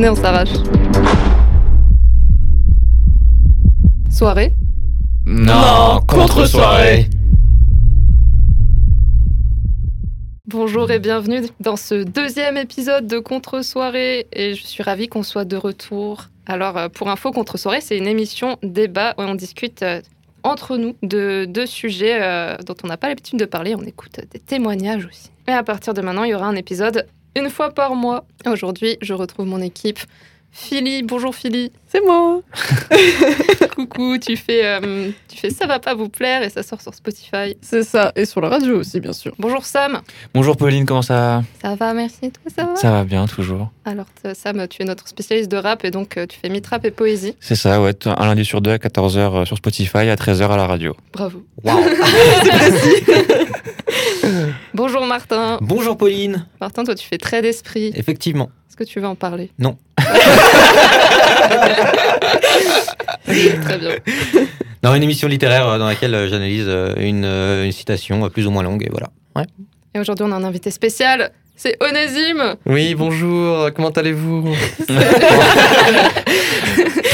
Venez, on s'arrache. Soirée Non, contre-soirée. Bonjour et bienvenue dans ce deuxième épisode de Contre-soirée et je suis ravie qu'on soit de retour. Alors euh, pour info, Contre-soirée, c'est une émission débat où on discute euh, entre nous de deux sujets euh, dont on n'a pas l'habitude de parler, on écoute des témoignages aussi. Et à partir de maintenant, il y aura un épisode une fois par mois. Aujourd'hui, je retrouve mon équipe. Philly, bonjour Philly. C'est moi. Coucou, tu fais, euh, tu fais Ça va pas vous plaire et ça sort sur Spotify. C'est ça, et sur la radio aussi, bien sûr. Bonjour Sam. Bonjour Pauline, comment ça va? Ça va, merci. Et toi, ça va? Ça va bien, toujours. Alors Sam, tu es notre spécialiste de rap et donc euh, tu fais mi-trap et poésie. C'est ça, ouais, un lundi sur deux à 14h sur Spotify, à 13h à la radio. Bravo. Waouh Bonjour Martin. Bonjour Pauline. Martin, toi tu fais très d'esprit. Effectivement. Est-ce que tu veux en parler? Non. Très bien. Dans une émission littéraire euh, dans laquelle euh, j'analyse euh, une, une citation plus ou moins longue et voilà. Et aujourd'hui, on a un invité spécial. C'est Onésime. Oui, bonjour, comment allez-vous? Très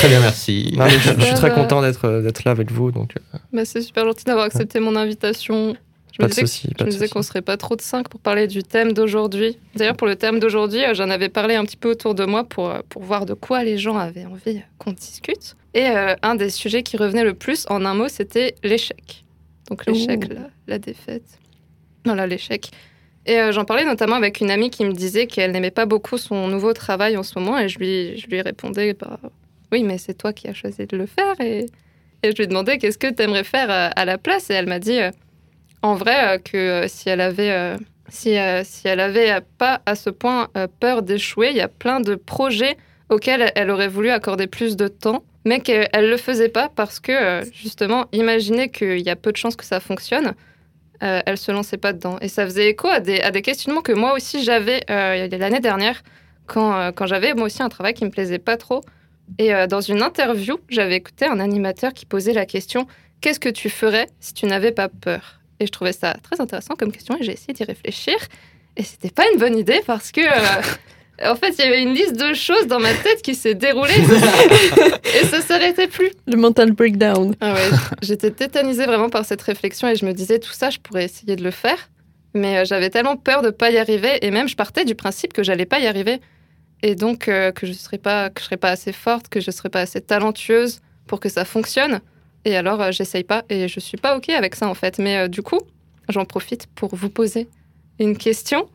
bien, merci. Non, mais je, je suis très content d'être d'être là avec vous, donc Bah, c'est super gentil d'avoir accepté mon invitation. Je pas me disais, je me de disais souci. qu'on serait pas trop de cinq pour parler du thème d'aujourd'hui. D'ailleurs, pour le thème d'aujourd'hui, euh, j'en avais parlé un petit peu autour de moi pour, euh, pour voir de quoi les gens avaient envie qu'on discute. Et euh, un des sujets qui revenait le plus en un mot, c'était l'échec. Donc l'échec, la, la défaite. Voilà, l'échec. Et euh, j'en parlais notamment avec une amie qui me disait qu'elle n'aimait pas beaucoup son nouveau travail en ce moment. Et je lui, je lui répondais, bah, oui, mais c'est toi qui as choisi de le faire. Et, et je lui demandais, qu'est-ce que tu aimerais faire à la place? Et elle m'a dit, en vrai, euh, que euh, si elle avait... euh, si, si elle avait pas à ce point peur d'échouer, il y a plein de projets auxquels elle aurait voulu accorder plus de temps, mais qu'elle ne le faisait pas parce que, justement, imaginer qu'il y a peu de chances que ça fonctionne, euh, elle se lançait pas dedans. Et ça faisait écho à des, à des questionnements que moi aussi j'avais l'année dernière, quand, quand j'avais moi aussi un travail qui me plaisait pas trop. Et dans une interview, j'avais écouté un animateur qui posait la question Qu'est-ce que tu ferais si tu n'avais pas peur? Et je trouvais ça très intéressant comme question et j'ai essayé d'y réfléchir. Et c'était pas une bonne idée parce que. euh, en fait, il y avait une liste de choses dans ma tête qui s'est déroulée et ça s'arrêtait plus. Le mental breakdown. Ah ouais, j'étais tétanisée vraiment par cette réflexion et je me disais tout ça, je pourrais essayer de le faire. Mais euh, j'avais tellement peur de pas y arriver et même je partais du principe que j'allais pas y arriver et donc euh, que je serais pas que je serais pas assez forte, que je serais pas assez talentueuse pour que ça fonctionne. Et alors euh, j'essaye pas et je suis pas ok avec ça en fait. Mais euh, du coup, j'en profite pour vous poser une question.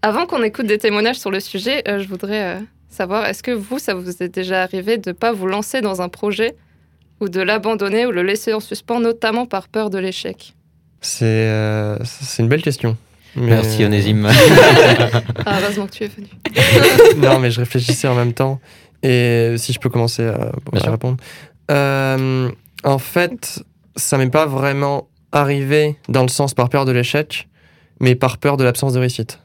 Avant qu'on écoute des témoignages sur le sujet, euh, je voudrais euh, savoir est-ce que vous, ça vous est déjà arrivé de pas vous lancer dans un projet ou de l'abandonner ou le laisser en suspens, notamment par peur de l'échec? C'est euh, c'est une belle question. Mais- Merci Onésime. Ah, heureusement que tu es venu. non, mais je réfléchissais en même temps. Et si je peux commencer à, à répondre. Euh, en fait, ça m'est pas vraiment arrivé dans le sens par peur de l'échec, mais par peur de l'absence de réussite.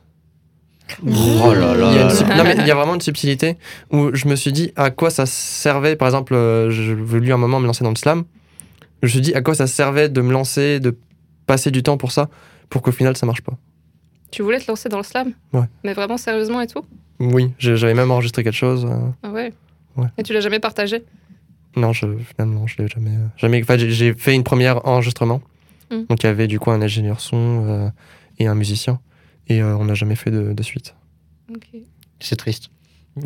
Oh là là Il y, a une là sub- là. non, mais il y a vraiment une subtilité où je me suis dit à quoi ça servait. Par exemple, euh, je voulu un moment me lancer dans le slam. Je me suis dit à quoi ça servait de me lancer, de passer du temps pour ça, pour qu'au final ça marche pas. Tu voulais te lancer dans le slam? Ouais. Mais vraiment sérieusement et tout? Oui, j'avais même enregistré quelque chose. euh, Ah ouais Ouais. Et tu l'as jamais partagé? Non, je, finalement, je l'ai jamais. euh, jamais enfin, j'ai- fait une première enregistrement. Mm. Donc il y avait du coup un ingénieur son euh, et un musicien. Et euh, on n'a jamais fait de, de suite. Ok. C'est triste.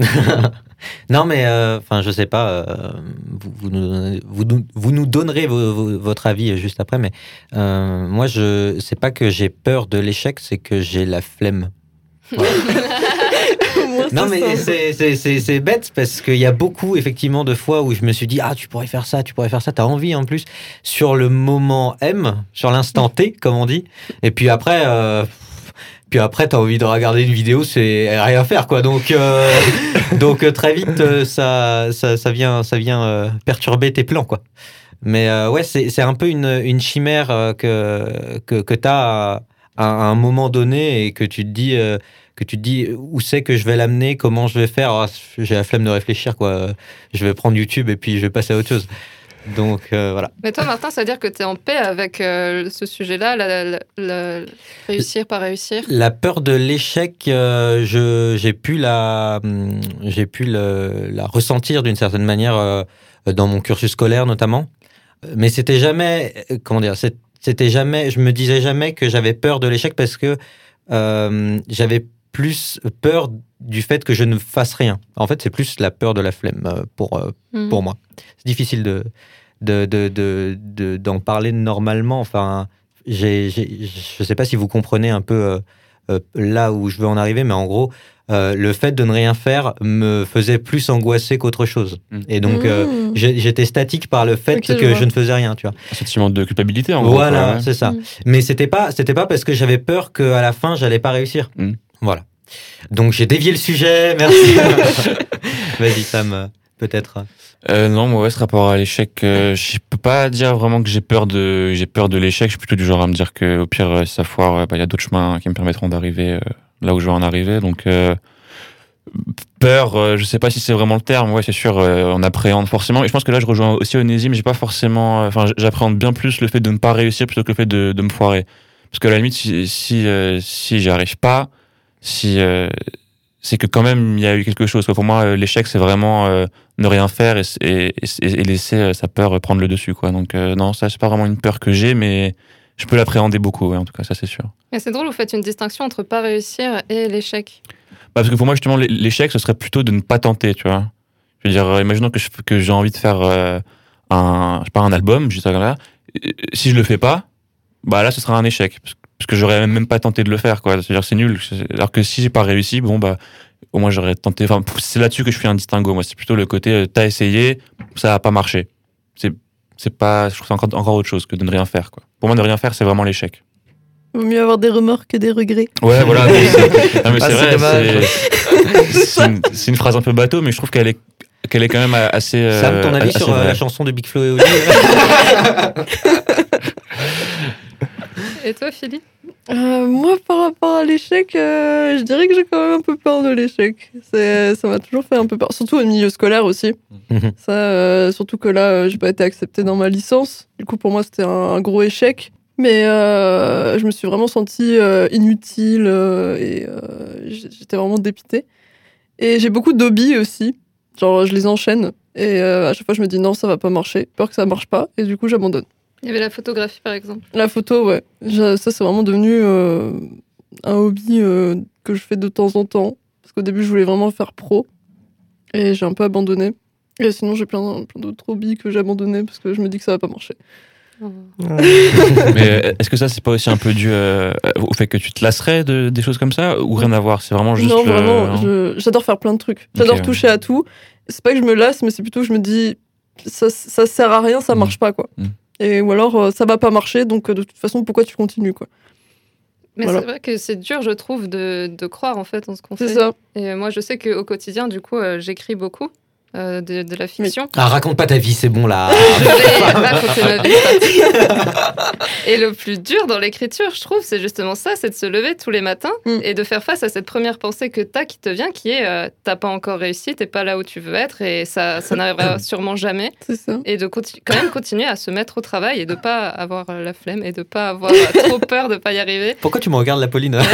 non mais euh, enfin je sais pas. euh, vous, vous, nous, vous, vous nous donnerez vo- vo- votre avis juste après, mais euh, moi je c'est pas que j'ai peur de l'échec, c'est que j'ai la flemme. Moins, Non, mais c'est- c'est c'est- c'est bête parce qu'il y a beaucoup, effectivement, de fois où je me suis dit, ah, tu pourrais faire ça, tu pourrais faire ça, t'as envie en plus, sur le moment M, sur l'instant T, comme on dit. Et puis après, euh, puis après, t'as envie de regarder une vidéo, c'est rien faire, quoi. Donc, euh, donc euh, très vite, euh, ça, ça, ça vient, ça vient euh, perturber tes plans, quoi. Mais euh, ouais, c'est c'est un peu une, une chimère que, que, que t'as à, à un moment donné et que tu te dis. Que tu te dis où c'est que je vais l'amener, comment je vais faire. Ah, J'ai la flemme de réfléchir, quoi. Je vais prendre YouTube et puis je vais passer à autre chose. Donc euh, voilà. Mais toi, Martin, ça veut dire que tu es en paix avec euh, ce sujet-là, la- la- la- réussir, pas réussir? La peur de l'échec, euh, je- j'ai pu la, hum, j'ai pu le- la ressentir d'une certaine manière dans mon cursus scolaire notamment. Mais c'était jamais, comment dire, c'était jamais, je me disais jamais que j'avais peur de l'échec parce que j'avais plus peur du fait que je ne fasse rien. En fait, c'est plus la peur de la flemme euh, pour euh, Hmm. pour moi. C'est difficile de de- de- de- de- d'en parler normalement. Enfin, j'ai, j'ai- je ne sais pas si vous comprenez un peu euh, euh, là où je veux en arriver, mais en gros, euh, le fait de ne rien faire me faisait plus angoisser qu'autre chose. Mm. Et donc, Mmh. j'ai- j'étais statique par le fait que je ne faisais rien, tu vois. Un sentiment de culpabilité, en gros. Voilà, quoi, ouais. c'est ça. Mais c'était pas, c'était pas parce que j'avais peur qu'à la fin, j'allais pas réussir. Voilà. Donc, j'ai dévié le sujet. Merci. Vas-y, Sam, euh, peut-être. Euh, non, moi, ouais, ce rapport à l'échec, euh, je peux pas dire vraiment que j'ai peur de, j'ai peur de l'échec. Je suis plutôt du genre à me dire que, au pire, euh, si ça foire, euh, bah, il y a d'autres chemins qui me permettront d'arriver euh, là où je veux en arriver. Donc, euh, peur, euh, je sais pas si c'est vraiment le terme. Ouais, c'est sûr, euh, on appréhende forcément. Et je pense que là, je rejoins aussi Onésime. J'ai pas forcément, euh, enfin, j'appréhende bien plus le fait de ne pas réussir plutôt que le fait de, de me foirer. Parce que à la limite, si, si, euh, si j'y arrive pas, si, euh, c'est que quand même il y a eu quelque chose. quoi. Pour moi, euh, l'échec, c'est vraiment euh, ne rien faire et, et, laisser euh, sa peur prendre le dessus. Quoi. Donc euh, non, ça, c'est pas vraiment une peur que j'ai, mais je peux l'appréhender beaucoup, ouais, en tout cas, ça c'est sûr. Mais c'est drôle, vous faites une distinction entre pas réussir et l'échec. Bah, parce que pour moi, justement, l'é- l'échec, ce serait plutôt de ne pas tenter, tu vois. Je veux dire, imaginons que je- que j'ai envie de faire euh, un, je sais pas, un album, juste comme là. Si je le fais pas, bah là, ce sera un échec. Parce parce que j'aurais même pas tenté de le faire, quoi. C'est-à-dire, c'est nul. Alors que si j'ai pas réussi, bon, bah, au moins j'aurais tenté. Enfin, c'est là-dessus que je fais un distinguo. Moi, c'est plutôt le côté, euh, t'as essayé, ça a pas marché. C'est, c'est pas, je trouve que c'est encore, encore autre chose que de ne rien faire, quoi. Pour moi, ne rien faire, c'est vraiment l'échec. Vaut mieux avoir des remords que des regrets. Ouais, voilà. mais c'est, non, mais Ah, c'est vrai. c'est- C'est une, c'est une phrase un peu bateau, mais je trouve qu'elle est, qu'elle est quand même assez. euh, Sam, ton avis assez sur euh, la chanson de Big Flo et Oli? Et toi, Philippe Euh, moi, par rapport à l'échec, euh, je dirais que j'ai quand même un peu peur de l'échec. C'est- Ça m'a toujours fait un peu peur, surtout au milieu scolaire aussi. Mhm. Ça, euh, surtout que là, euh, j'ai pas été acceptée dans ma licence. Du coup, pour moi, c'était un, un gros échec. Mais euh, je me suis vraiment sentie euh, inutile euh, et euh, j'étais vraiment dépitée. Et j'ai beaucoup d'hobbies aussi. Genre, je les enchaîne. Et euh, à chaque fois, je me dis non, ça va pas marcher. Peur que ça marche pas. Et du coup, j'abandonne. Il y avait la photographie, par exemple. La photo, ouais. Je- ça, c'est vraiment devenu euh, un hobby euh, que je fais de temps en temps. Parce qu'au début, je voulais vraiment faire pro. Et j'ai un peu abandonné. Et sinon, j'ai plein, plein d'autres hobbies que j'ai abandonnés parce que je me dis que ça va pas marcher. Mais euh, est-ce que ça, c'est pas aussi un peu dû euh, au fait que tu te lasserais de, des choses comme ça? Ou rien à voir? C'est vraiment juste. non, vraiment, j'adore faire plein de trucs. J'adore ouais. toucher à tout. C'est pas que je me lasse, mais c'est plutôt que je me dis ça, ça sert à rien, ça Mm. marche pas, quoi. Mm. Et ou alors, euh, ça va pas marcher, donc euh, de toute façon, pourquoi tu continues, quoi? Mais Voilà. c'est vrai que c'est dur, je trouve, de, de croire en fait en ce qu'on C'est fait. ça. Et moi, je sais qu'au quotidien, du coup, euh, j'écris beaucoup euh, de, de la fiction. Ah, raconte pas ta vie, c'est bon là. Je vais raconter ma vie. Et le plus dur dans l'écriture, je trouve, c'est justement ça, c'est de se lever tous les matins Mm. et de faire face à cette première pensée que t'as qui te vient, qui est euh, t'as pas encore réussi, t'es pas là où tu veux être et ça, ça n'arrivera sûrement jamais. C'est ça. Et de quand même continuer à se mettre au travail et de pas avoir euh, la flemme et de pas avoir trop peur de pas y arriver. Pourquoi tu me regardes, la Pauline?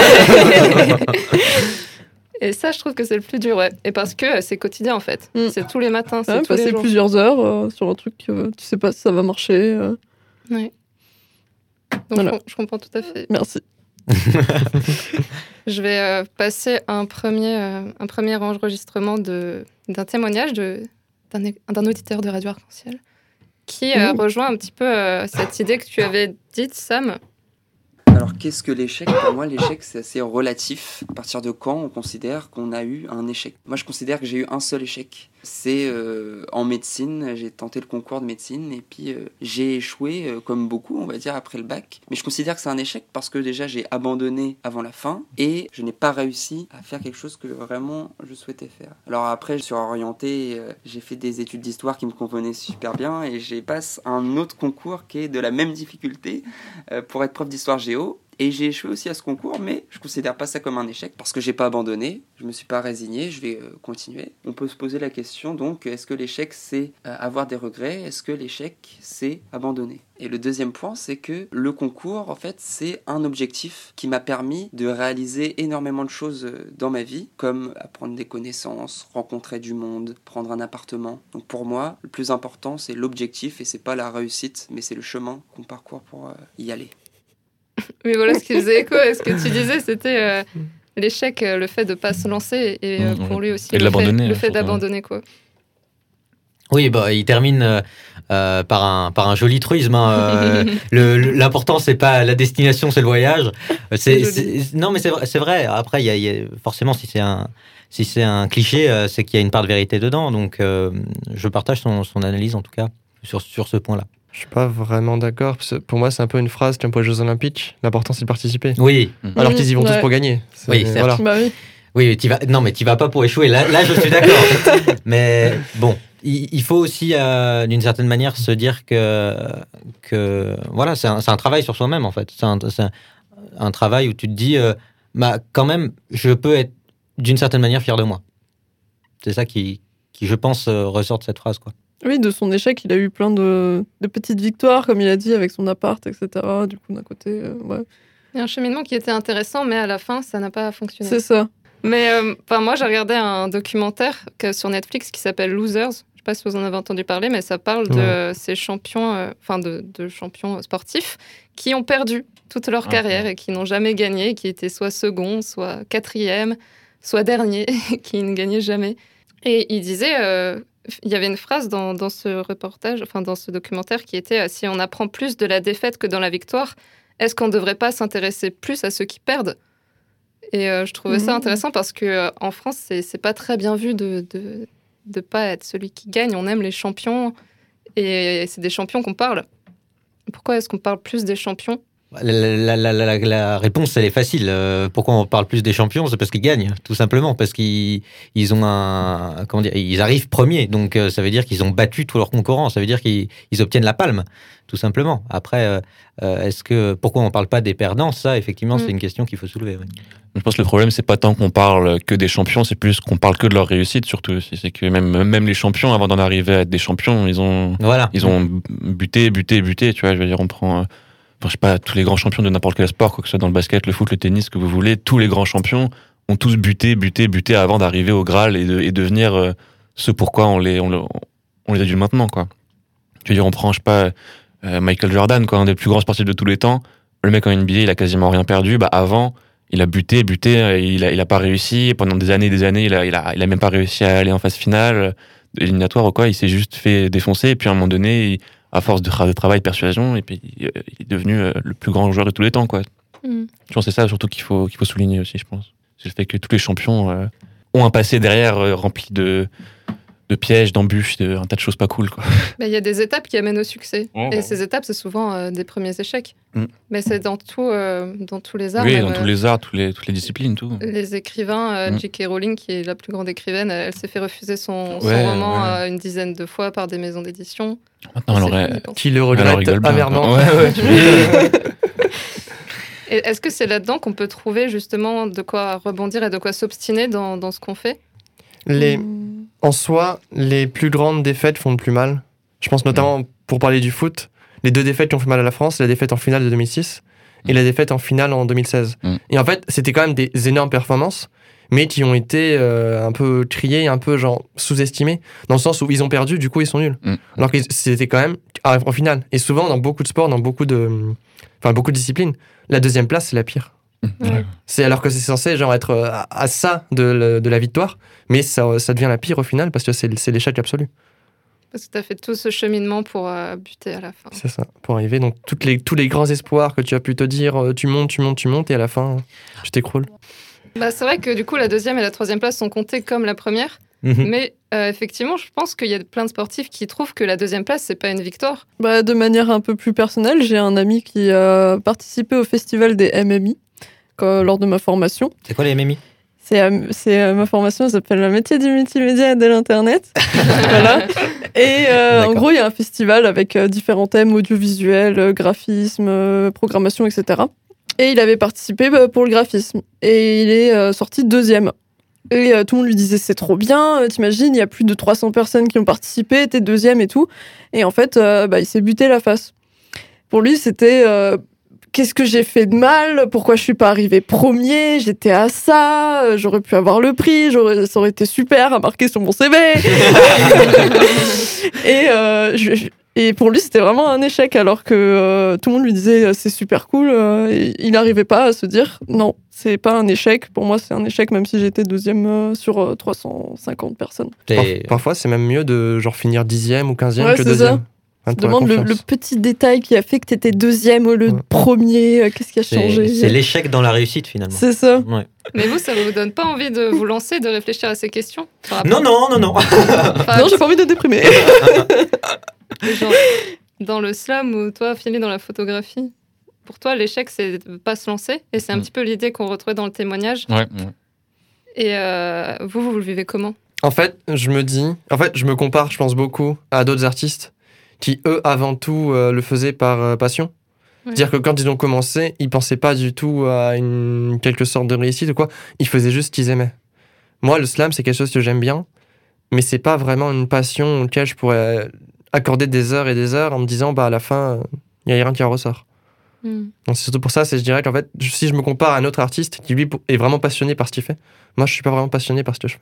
Et ça, je trouve que c'est le plus dur, ouais. Et parce que euh, c'est quotidien, en fait. Mm. C'est tous les matins, c'est Ouais, tous les passer jours. plusieurs heures euh, sur un truc, euh, tu sais pas si ça va marcher. euh. Donc, Voilà. je com- je comprends tout à fait. Merci. Je vais euh, passer un premier, un premier enregistrement d'un témoignage d'un auditeur de Radio Arc-en-Ciel qui rejoint un petit peu cette idée que tu avais dite, Sam. Alors qu'est-ce que l'échec? Pour moi, l'échec, c'est assez relatif. À partir de quand on considère qu'on a eu un échec? Moi, je considère que j'ai eu un seul échec. C'est euh, en médecine, j'ai tenté le concours de médecine et puis euh, j'ai échoué, euh, comme beaucoup, on va dire, après le bac. Mais je considère que c'est un échec parce que déjà, j'ai abandonné avant la fin et je n'ai pas réussi à faire quelque chose que vraiment je souhaitais faire. Alors après, je suis orienté, j'ai fait des études d'histoire qui me convenaient super bien et j'ai passé un autre concours qui est de la même difficulté pour être prof d'histoire géo. Et j'ai échoué aussi à ce concours, mais je considère pas ça comme un échec parce que j'ai pas abandonné, je me suis pas résigné, je vais euh, continuer. On peut se poser la question donc est-ce que l'échec c'est euh, avoir des regrets? Est-ce que l'échec c'est abandonner? Et le deuxième point c'est que le concours en fait c'est un objectif qui m'a permis de réaliser énormément de choses euh, dans ma vie, comme apprendre des connaissances, rencontrer du monde, prendre un appartement. Donc pour moi, le plus important c'est l'objectif et c'est pas la réussite, mais c'est le chemin qu'on parcourt pour y aller. Mais voilà ce qui faisait écho à ce que tu disais, c'était euh, l'échec, euh, le fait de pas se lancer et euh, Mmh, pour lui aussi Et le fait, l'abandonner, le hein, fait d'abandonner quoi. Oui, bah, il termine euh, par, un, par un joli truisme. hein, euh, L'important, c'est pas la destination, c'est le voyage. C'est, non, mais c'est vrai, c'est vrai. Après, il y a, y a- forcément, si c'est un, si c'est un cliché, c'est qu'il y a une part de vérité dedans. Donc, euh, je partage son, son analyse, en tout cas, sur, sur ce point-là. Je suis pas vraiment d'accord. parce que Pour moi, c'est un peu une phrase comme pour les Jeux Olympiques. L'important, c'est de participer. Oui, Alors Mhm, qu'ils y vont tous ouais. pour gagner. C'est- Oui, certes. voilà. Bah oui. oui, tu vas, non, mais tu vas pas pour échouer. Là, là je suis d'accord. mais bon, il, il faut aussi, euh, d'une certaine manière, se dire que, que voilà, c'est un, c'est un travail sur soi-même, en fait. C'est un, c'est un- un travail où tu te dis, euh, bah, quand même, je peux être d'une certaine manière fier de moi. C'est ça qui, qui, je pense, euh, ressort de cette phrase, quoi. Oui, de son échec, il a eu plein de, de petites victoires, comme il a dit, avec son appart, etc. Du coup, d'un côté, euh, ouais. Il y a un cheminement qui était intéressant, mais à la fin, ça n'a pas fonctionné. c'est ça. Mais euh, enfin, moi, j'ai regardé un documentaire que, sur Netflix qui s'appelle Losers. Je sais pas si vous en avez entendu parler, mais ça parle de Ouais. ces champions, euh, enfin de, de champions sportifs qui ont perdu toute leur Ah, carrière ouais. et qui n'ont jamais gagné, qui étaient soit second, soit quatrième, soit dernier, qui ne gagnaient jamais. Et il disait, euh, il y avait une phrase dans, dans ce reportage, enfin dans ce documentaire qui était euh, si on apprend plus de la défaite que dans la victoire, est-ce qu'on ne devrait pas s'intéresser plus à ceux qui perdent? Et euh, je trouvais ça Mhm. intéressant parce que euh, en France, c'est c'est pas très bien vu de, de de pas être celui qui gagne. On aime les champions et c'est des champions qu'on parle. Pourquoi est-ce qu'on parle plus des champions? La, la- la- la- la- la réponse, elle est facile. Euh, pourquoi on parle plus des champions? C'est parce qu'ils gagnent, tout simplement. Parce qu'ils ils ont un. Comment dire Ils arrivent premiers. Donc, euh, ça veut dire qu'ils ont battu tous leurs concurrents. Ça veut dire qu'ils ils obtiennent la palme, tout simplement. Après, euh, est-ce que. Pourquoi on parle pas des perdants? Ça, effectivement, Mm. c'est une question qu'il faut soulever. oui. Je pense que le problème, c'est pas tant qu'on parle que des champions, c'est plus qu'on parle que de leur réussite, surtout. C'est que même, même les champions, avant d'en arriver à être des champions, ils ont, Voilà. ils ont buté, buté, buté. Tu vois, je veux dire, on prend, euh, enfin, je sais pas, tous les grands champions de n'importe quel sport, quoi que ce soit dans le basket, le foot, le tennis, que vous voulez, tous les grands champions ont tous buté, buté, buté avant d'arriver au Graal et, de, devenir euh, ce pourquoi on les, on, le- maintenant, quoi. Je veux dire, on prend, je sais pas, euh, Michael Jordan, quoi, un des plus grands sportifs de tous les temps. Le mec en NBA, il a quasiment rien perdu. Bah, avant, il a buté, buté, euh, il a, il a pas réussi. Pendant des années et des années, il a, il a, il a même pas réussi à aller en phase finale, éliminatoire ou quoi. Il s'est juste fait défoncer. Et puis à un moment donné, il- à force de, tra- de travail, de persuasion, et puis il, il est devenu euh, le plus grand joueur de tous les temps, quoi. Je pense que c'est ça surtout qu'il faut, qu'il faut souligner aussi, je pense. C'est le fait que tous les champions euh, ont un passé derrière euh, rempli de, de pièges, d'embûches, de, un tas de choses pas cool, quoi. Mais Il y a des étapes qui amènent au succès. Ouais, et ouais. ces étapes, c'est souvent euh, des premiers échecs. Mm. Mais c'est dans, tout, euh, dans tous les arts. oui, même, dans euh, tous les arts, tous les, toutes les disciplines, tout. Les écrivains, euh, Mm. J.K. Rowling, qui est la plus grande écrivaine, elle, elle s'est fait refuser son, son Ouais, roman ouais. euh, une dizaine de fois par des maisons d'édition. Maintenant, elle aurait. Qui le regrette amèrement. Ouais, Est-ce que c'est là-dedans qu'on peut trouver justement de quoi rebondir et de quoi s'obstiner dans, dans ce qu'on fait? Les, Mm. En soi, les plus grandes défaites font le plus mal. Je pense notamment, pour parler du foot, les deux défaites qui ont fait mal à la France, la défaite en finale de 2006 et la défaite en finale en 2016. Mm. Et en fait, c'était quand même des énormes performances, mais qui ont été euh, un peu triées, un peu genre sous-estimées, dans le sens où ils ont perdu, du coup ils sont nuls. Mm. Alors que c'était quand même en finale. Et souvent, dans beaucoup de sports, dans beaucoup de, enfin, beaucoup de disciplines, la deuxième place, c'est la pire. Ouais. C'est alors que c'est censé genre être euh, à, à ça de, le- de la victoire, mais ça, ça devient la pire au final parce que c'est l'échec absolu. Parce que tu as fait tout ce cheminement pour euh, buter à la fin. C'est ça, pour arriver. Donc toutes les, tous les grands espoirs que tu as pu te dire, euh, tu montes, tu montes, tu montes, et à la fin, tu t'écroules. Bah, c'est vrai que du coup, la deuxième et la troisième place sont comptées comme la première. Mhm. Mais euh, effectivement, je pense qu'il y a plein de sportifs qui trouvent que la deuxième place, c'est pas une victoire. Bah, de manière un peu plus personnelle, j'ai un ami qui a participé au festival des MMI lors de ma formation. C'est quoi les MMI C'est, euh, euh, ma formation, elle s'appelle le métier du multimédia et de l'internet. voilà. Et euh, en gros, il y a un festival avec euh, différents thèmes audiovisuels, graphisme, programmation, etc. Et il avait participé bah, pour le graphisme. Et il est sorti deuxième. Et tout le monde lui disait c'est trop bien, t'imagines, il y a plus de 300 personnes qui ont participé, t'es deuxième et tout. Et en fait, bah, il s'est buté la face. Pour lui, c'était qu'est-ce que j'ai fait de mal? Pourquoi je suis pas arrivé premier? J'étais à ça, euh, j'aurais pu avoir le prix, j'aurais- ça aurait été super à marquer sur mon CV. et, euh, je- et pour lui, c'était vraiment un échec, alors que euh, tout le monde lui disait c'est super cool. euh, et il n'arrivait pas à se dire non, c'est pas un échec. Pour moi, c'est un échec, même si j'étais deuxième euh, sur euh, 350 personnes. Parfois, c'est même mieux de genre finir dixième ou quinzième Ouais, que deuxième. Je pour la demande le, petit détail qui a fait que t'étais deuxième au lieu de premier. euh, Qu'est-ce qui a changé C'est l'échec dans la réussite finalement. C'est ça. Ouais. Mais vous, ça vous donne pas envie de vous lancer, de réfléchir à ces questions Non, non, non, non. Enfin, non, j'ai pas envie de déprimer. genre, dans le slam ou toi, Philippe, dans la photographie Pour toi, l'échec, c'est de pas se lancer. Et c'est un Mm. petit peu l'idée qu'on retrouvait dans le témoignage. Ouais, ouais. Et euh, vous, vous le vivez comment? En fait, je me dis, en fait, je me compare, je pense beaucoup à d'autres artistes qui, eux, avant tout, euh, le faisaient par euh, passion. Ouais. C'est-à-dire que quand ils ont commencé, ils pensaient pas du tout à une quelque sorte de réussite ou quoi. Ils faisaient juste ce qu'ils aimaient. Moi, le slam, c'est quelque chose que j'aime bien, mais c'est pas vraiment une passion auquel je pourrais accorder des heures et des heures en me disant, bah, à la fin, il y a rien qui en ressort. Mm. Donc c'est surtout pour ça, c'est je dirais qu'en fait, si je me compare à un autre artiste qui lui est vraiment passionné par ce qu'il fait, moi je suis pas vraiment passionné par ce que je fais.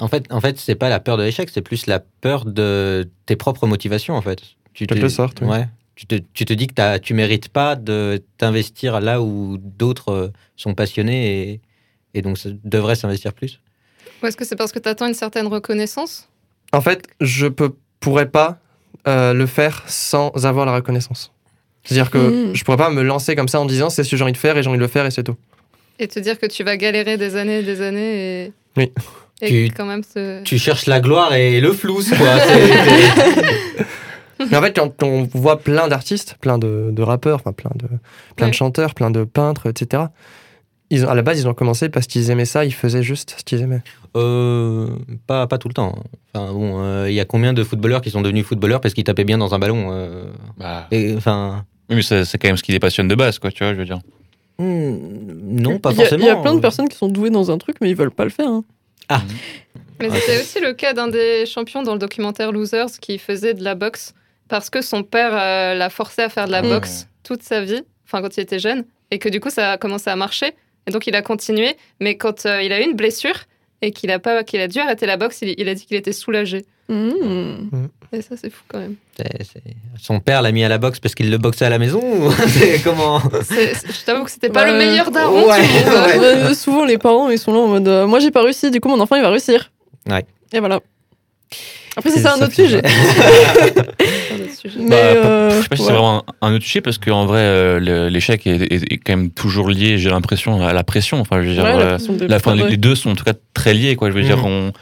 En fait, en fait, c'est pas la peur de l'échec, c'est plus la peur de tes propres motivations en fait. Tu Quelque te, sorte, oui. ouais. Tu te, tu te dis que t'as- tu mérites pas de t'investir là où d'autres euh, sont passionnés et, et donc ça devrait s'investir plus. Ou est-ce que c'est parce que tu attends une certaine reconnaissance? En fait, je peux, pourrais pas euh, le faire sans avoir la reconnaissance. C'est-à-dire que Mhm. je pourrais pas me lancer comme ça en disant c'est ce que j'ai envie de faire et j'ai envie de le faire et c'est tout. et te dire que tu vas galérer des années et des années et, Oui. Et Tu- quand même se... Tu cherches la gloire et le flou, quoi. Mais en fait, quand on voit plein d'artistes, plein de, de rappeurs, enfin plein de, plein Ouais. de chanteurs, plein de peintres, etc. Ils ont, à la base, ils ont commencé parce qu'ils aimaient ça, ils faisaient juste ce qu'ils aimaient. Euh, pas, pas tout le temps. Enfin bon, euh, il y a combien de footballeurs qui sont devenus footballeurs parce qu'ils tapaient bien dans un ballon euh, Bah, et, Enfin, oui, mais c'est quand même ce qui les passionne de base, quoi, tu vois, je veux dire. hmm, non, pas Il y, a, forcément. il y a plein de personnes qui sont douées dans un truc, mais ils veulent pas le faire. hein. Mais Ouais, c'était aussi le cas d'un des champions dans le documentaire Losers qui faisait de la boxe parce que son père euh, l'a forcé à faire de la Mmh. boxe toute sa vie, enfin quand il était jeune, et que du coup ça a commencé à marcher. Et donc il a continué, mais quand euh, il a eu une blessure et qu'il a, pas, qu'il a dû arrêter la boxe, il, il a dit qu'il était soulagé. Mmh. Et ça c'est fou quand même. C'est- c'est- Son père l'a mis à la boxe parce qu'il le boxait à la maison ou c'est comment? C'est- c'est- je t'avoue que c'était pas le meilleur daron Ouais. Euh, souvent, les parents, ils sont là en mode euh, Moi, j'ai pas réussi, du coup, mon enfant, il va réussir. Ouais. Et voilà. Après, C'est ça, autre c'est sujet. C'est un autre sujet. Mais, Bah, euh, Je sais pas si c'est vraiment un, un autre sujet parce qu'en vrai, euh, l'échec est, est- est quand même toujours lié, j'ai l'impression, à la pression. Enfin, je veux dire, Ouais, euh, la pression la les deux sont en tout cas très liés, quoi. Je veux dire, on,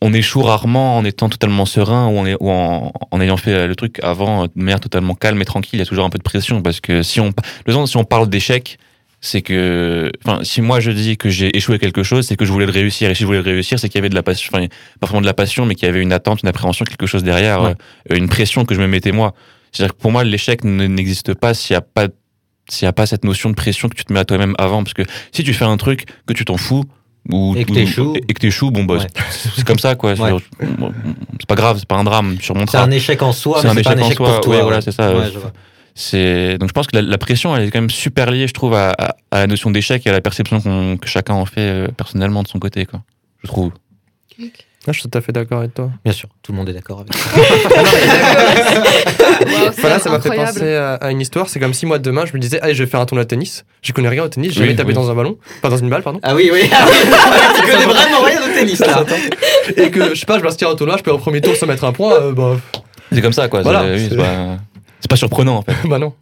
on échoue rarement en étant totalement serein ou en, ou en, en ayant fait le truc avant de manière totalement calme et tranquille. Il y a toujours un peu de pression parce que si on, le temps, si on parle d'échec, c'est que, enfin, si moi je dis que j'ai échoué à quelque chose, c'est que je voulais le réussir. Et si je voulais le réussir, c'est qu'il y avait de la passion, enfin, pas vraiment de la passion, mais qu'il y avait une attente, une appréhension, quelque chose derrière, Ouais. euh, une pression que je me mettais moi. C'est-à-dire que pour moi, l'échec ne- n'existe pas s'il n'y a pas s'il n'y a pas cette notion de pression que tu te mets à toi-même avant. Parce que si tu fais un truc que tu t'en fous, ou, Et que ou- t'échoues. et que t'échoues, bon, bah, Ouais. c'est- c'est comme ça, quoi. Ouais. C'est pas grave, c'est pas un drame, tu C'est remonteras. un échec en soi, C'est mais un c'est pas un échec en soi, pour toi. ouais, voilà, c'est ça. C'est donc je pense que la, la pression elle est quand même super liée, je trouve, à, à- à la notion d'échec et à la perception qu'on- que chacun en fait euh, personnellement de son côté, quoi. Je trouve. Là, je suis tout à fait d'accord avec toi. Bien sûr, tout le monde est d'accord avec c'est Voilà, ça m'a fait penser à, à une histoire. C'est comme si moi demain je me disais, allez, je vais faire un tournoi de tennis. Je connais rien au tennis, j'ai Oui, jamais tapé oui. dans un ballon, pas dans une balle, pardon. Ah oui, oui. Ah oui. tu connais vraiment rien au tennis là. Et que je sais pas, je m'inscris au tournoi, je peux au premier tour se mettre un point. euh, bah, C'est comme ça, quoi. Voilà, c'est oui, c'est- c'est pas, c'est pas surprenant en fait. bah non.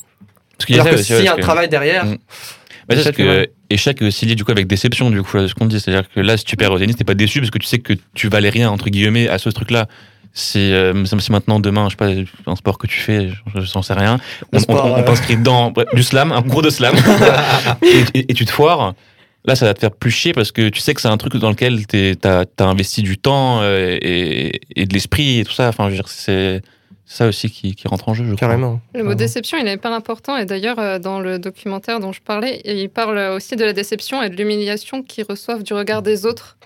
Parce qu'il y a Alors ça que s'il y a un que- travail derrière, Mm. Ouais. que échec est aussi lié du coup avec déception du coup ce qu'on dit. C'est à dire que là si tu perds au tennis t'es pas déçu parce que tu sais que tu valais rien entre guillemets à ce truc là c'est euh, c'est maintenant demain je sais pas un sport que tu fais je, je n'en sais rien. On, sport, on- on euh. t'inscrit dans du slam un cours de slam. Et, et- et tu te foires. Là ça va te faire plus chier parce que tu sais que c'est un truc dans lequel t'as as investi du temps euh, et, et de l'esprit et tout ça. Enfin je veux dire c'est ça aussi qui, qui rentre en jeu, je crois. Carrément. Le mot déception, il est hyper important. Et d'ailleurs, euh, dans le documentaire dont je parlais, il parle aussi de la déception et de l'humiliation qu'ils reçoivent du regard des autres.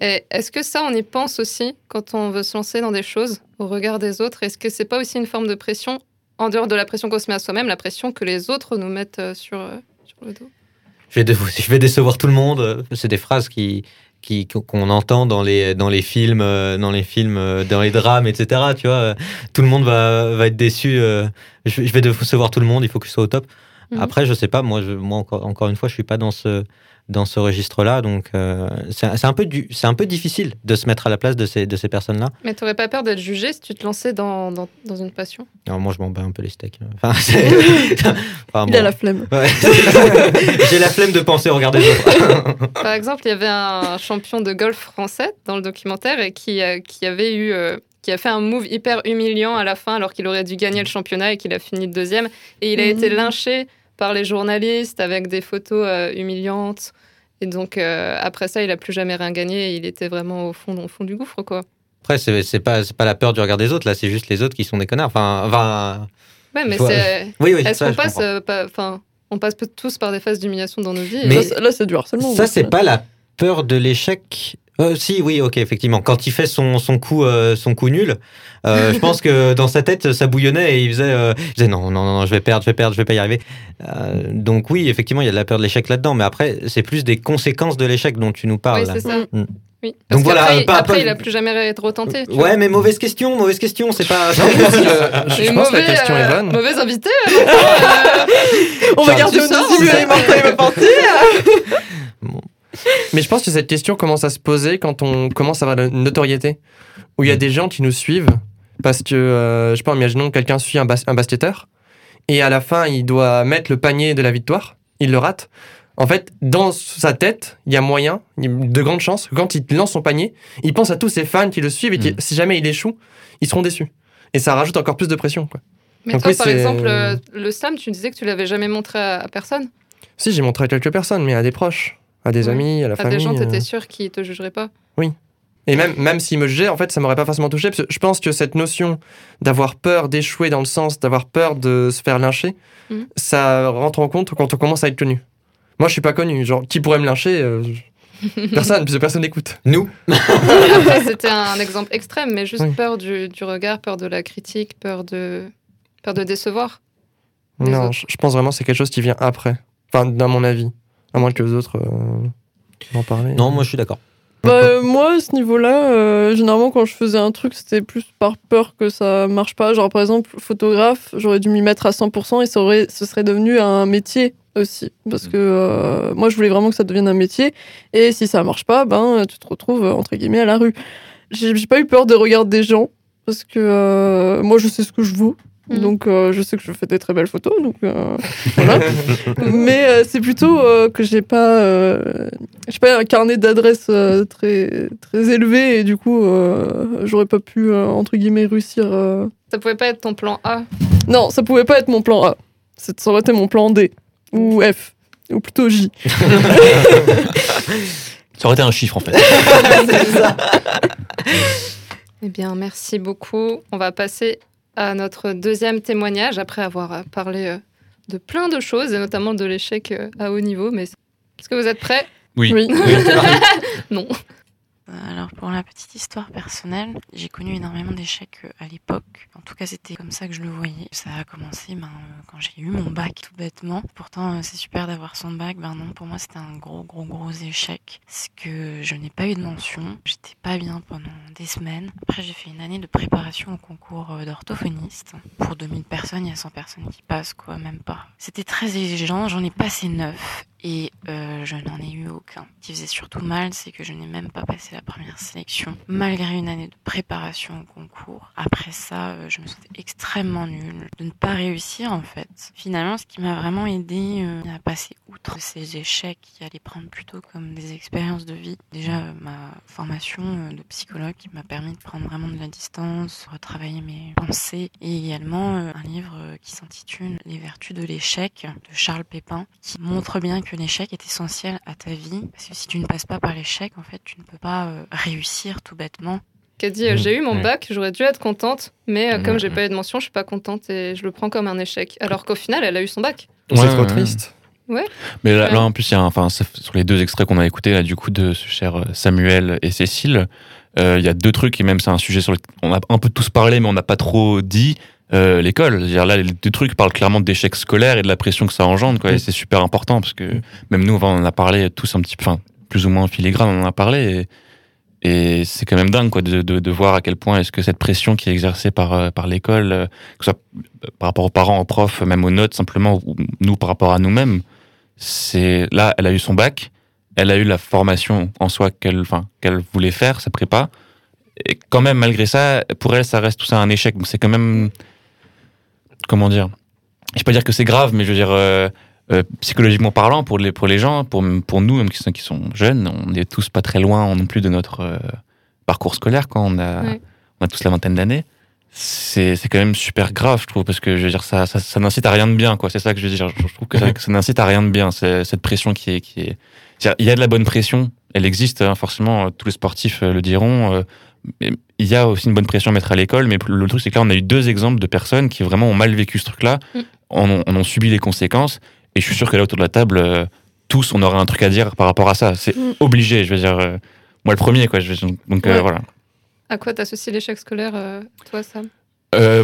Et est-ce que ça, on y pense aussi quand on veut se lancer dans des choses, au regard des autres? Est-ce que c'est pas aussi une forme de pression, en dehors de la pression qu'on se met à soi-même, la pression que les autres nous mettent euh, sur, euh, sur le dos? Je vais, de- je vais décevoir tout le monde. C'est des phrases qui- qu'on entend dans les dans les films, euh, dans les films, euh, dans les drames, etc. Tu vois, tout le monde va, va être déçu. euh, Je, je vais décevoir tout le monde. Il faut que je sois au top. Mhm. Après, je sais pas. Moi, je, moi encore, encore une fois, je suis pas dans ce dans ce registre-là. Donc, euh, c'est un peu du, c'est un peu difficile de se mettre à la place de ces de ces personnes-là. Mais t'aurais pas peur d'être jugé si tu te lançais dans, dans, dans une passion? Alors moi, je m'en bats un peu les steaks. Enfin, Il a la flemme. Ouais. J'ai la flemme de penser au regard des autres. Par exemple, il y avait un champion de golf français dans le documentaire et qui, euh, qui avait eu. euh, qui a fait un move hyper humiliant à la fin alors qu'il aurait dû gagner le championnat et qu'il a fini deuxième. Et il a été lynché par les journalistes avec des photos euh, humiliantes. Et donc, euh, après ça, il a plus jamais rien gagné et il était vraiment au fond, au fond du gouffre, quoi. Après, c'est c'est pas, c'est pas la peur du regard des autres, là, c'est juste les autres qui sont des connards. Enfin, enfin Ouais, mais c'est. oui, oui. Est-ce qu'on passe. euh, pas- Enfin, on passe tous par des phases d'humiliation dans nos vies. Mais- Là, c'est- Là, c'est du harcèlement. Ça, c'est pas la peur de l'échec. Euh, si, oui, ok, effectivement. Quand il fait son, son, coup, euh, son coup nul, euh, je pense que dans sa tête, ça bouillonnait et il faisait, euh, il faisait non, non, non, non, je vais perdre, je vais perdre, je vais pas y arriver. Euh, donc, oui, effectivement, il y a de la peur de l'échec là-dedans. Mais après, c'est plus des conséquences de l'échec dont tu nous parles. Oui, là. c'est ça. Mm. Oui. Donc voilà, pas- après, pas- il a plus jamais été retenté. tu vois. Ouais, mais mauvaise question, mauvaise question, c'est pas. je Et pense que la mauvais, question euh, est bonne. Mauvais invité. alors, euh, On regarde tu au sors, début, c'est Mais je pense que cette question commence à se poser quand on commence à avoir une notoriété? Où il y a des gens qui nous suivent parce que, euh, je sais pas, imaginons que quelqu'un suit un, bas- un basketteur et à la fin, il doit mettre le panier de la victoire. Il le rate. En fait, dans sa tête, il y a moyen, de grandes chances, que quand il lance son panier, il pense à tous ses fans qui le suivent et qui, Mm. si jamais il échoue, ils seront déçus. Et ça rajoute encore plus de pression. Quoi. Mais Donc toi, oui, par exemple, euh, le slam, tu disais que tu l'avais jamais montré à personne? Si, j'ai montré à quelques personnes, mais à des proches, à des Ouais. amis, à la À famille. des gens, euh. t'étais sûr qu'ils te jugeraient pas. Et même, même s'il me jugeait, en fait, ça m'aurait pas forcément touché. Parce que je pense que cette notion d'avoir peur d'échouer dans le sens d'avoir peur de se faire lyncher, Mhm. ça rentre en compte quand on commence à être connu. Moi, je suis pas connu. Genre, qui pourrait me lyncher euh, je- Personne, parce que personne n'écoute. Nous c'était un exemple extrême, mais juste Oui. peur du, du regard, peur de la critique, peur de, peur de décevoir. Non, je, je pense vraiment que c'est quelque chose qui vient après. Enfin, dans mon avis. À moins que les autres euh, en parlent. Non, moi, je suis d'accord. Bah, euh, moi, à ce niveau-là, euh, généralement, quand je faisais un truc, c'était plus par peur que ça marche pas. Genre, par exemple, photographe, j'aurais dû m'y mettre à 100% et ça aurait, ce serait devenu un métier aussi. Parce que euh, moi, je voulais vraiment que ça devienne un métier. Et si ça marche pas, ben, tu te retrouves, euh, entre guillemets, à la rue. J'ai pas eu peur de regarder des gens. Parce que euh, moi, je sais ce que je vaux. Mhm. Donc, euh, je sais que je fais des très belles photos. Donc, euh, voilà. Mais euh, c'est plutôt euh, que j'ai pas, euh, j'ai pas un carnet d'adresses euh, très très élevé et du coup euh, j'aurais pas pu euh, entre guillemets réussir. euh. Ça pouvait pas être ton plan A? Non, ça pouvait pas être mon plan A. C'est- Ça aurait été mon plan D ou F ou plutôt J. Ça aurait été un chiffre en fait. Eh bien, merci beaucoup. On va passer à notre deuxième témoignage après avoir euh, parlé euh, de plein de choses et notamment de l'échec euh, à haut niveau. Mais est-ce que vous êtes prêts? Oui. Oui. Non. Alors pour la petite histoire personnelle, j'ai connu énormément d'échecs euh, à l'époque. En tout cas, c'était comme ça que je le voyais. Ça a commencé ben, euh, quand j'ai eu mon bac, tout bêtement. Pourtant, euh, c'est super d'avoir son bac. Ben non, pour moi, c'était un gros, gros, gros échec. C'est que je n'ai pas eu de mention. J'étais pas bien pendant des semaines. Après, j'ai fait une année de préparation au concours d'orthophoniste. Pour 2000 personnes, il y a 100 personnes qui passent, quoi, même pas. C'était très exigeant. J'en ai passé 9 et euh, je n'en ai eu aucun. Ce qui faisait surtout mal, c'est que je n'ai même pas passé la première sélection, malgré une année de préparation au concours. Après ça, euh, je me sentais extrêmement nulle de ne pas réussir en fait. Finalement, ce qui m'a vraiment aidé euh, à passer outre ces échecs qui allaient prendre plutôt comme des expériences de vie. Déjà, euh, ma formation de psychologue qui m'a permis de prendre vraiment de la distance, retravailler mes pensées, et également un livre qui s'intitule Les vertus de l'échec de Charles Pépin, qui montre bien que l'échec est essentiel à ta vie, parce que si tu ne passes pas par l'échec, en fait, tu ne peux pas euh, réussir tout bêtement. qui a dit euh, Mhm. J'ai eu mon Ouais. bac, j'aurais dû être contente, mais euh, comme Ouais, j'ai ouais. pas eu de mention, je suis pas contente et je le prends comme un échec. Alors qu'au final, elle a eu son bac. C'est Ouais, trop ouais. triste. Mais là, Ouais. là, en plus, il y a un- enfin, sur les deux extraits qu'on a écoutés, là, du coup, de ce cher euh, Samuel et Cécile, euh, il y a deux trucs, et même c'est un sujet sur lequel on a un peu tous parlé, mais on n'a pas trop dit. Euh, l'école, là, les deux trucs parlent clairement d'échecs scolaires et de la pression que ça engendre, quoi. Et Mm. c'est super important parce que même nous, on en a parlé tous un petit peu, enfin, plus ou moins en filigrane, on en a parlé. Et, et c'est quand même dingue, quoi, de, de, de voir à quel point est-ce que cette pression qui est exercée par, euh, par l'école, euh, que ce soit euh, par rapport aux parents, aux profs, même aux notes, simplement, ou nous par rapport à nous-mêmes, c'est là, elle a eu son bac, elle a eu la formation en soi qu'elle, enfin, qu'elle voulait faire, sa prépa. Et quand même, malgré ça, pour elle, ça reste tout ça un échec. Donc c'est quand même, comment dire, je vais pas dire que c'est grave, mais je veux dire, euh, euh, psychologiquement parlant, pour les, pour les gens, pour, pour nous, même qui sont, qui sont jeunes, on n'est tous pas très loin non plus de notre euh, parcours scolaire quand on a, Ouais. on a tous la vingtaine d'années. C'est, c'est quand même super grave, je trouve, parce que je veux dire, ça, ça, ça n'incite à rien de bien, quoi. C'est ça que je veux dire. Je, je trouve que ça, n'incite à rien de bien, c'est- cette pression qui est, qui est. Il y a de la bonne pression, elle existe, hein, forcément, tous les sportifs le diront. euh, il y a aussi une bonne pression à mettre à l'école, mais le truc, c'est que là, on a eu deux exemples de personnes qui vraiment ont mal vécu ce truc-là, Mm. en, ont, en ont subi les conséquences, et je suis sûr que là, autour de la table, euh, tous, on aurait un truc à dire par rapport à ça. C'est Mm. obligé, je veux dire. euh, moi, le premier, quoi. Je veux, donc, euh, voilà. À quoi t'associes l'échec scolaire, toi, Sam?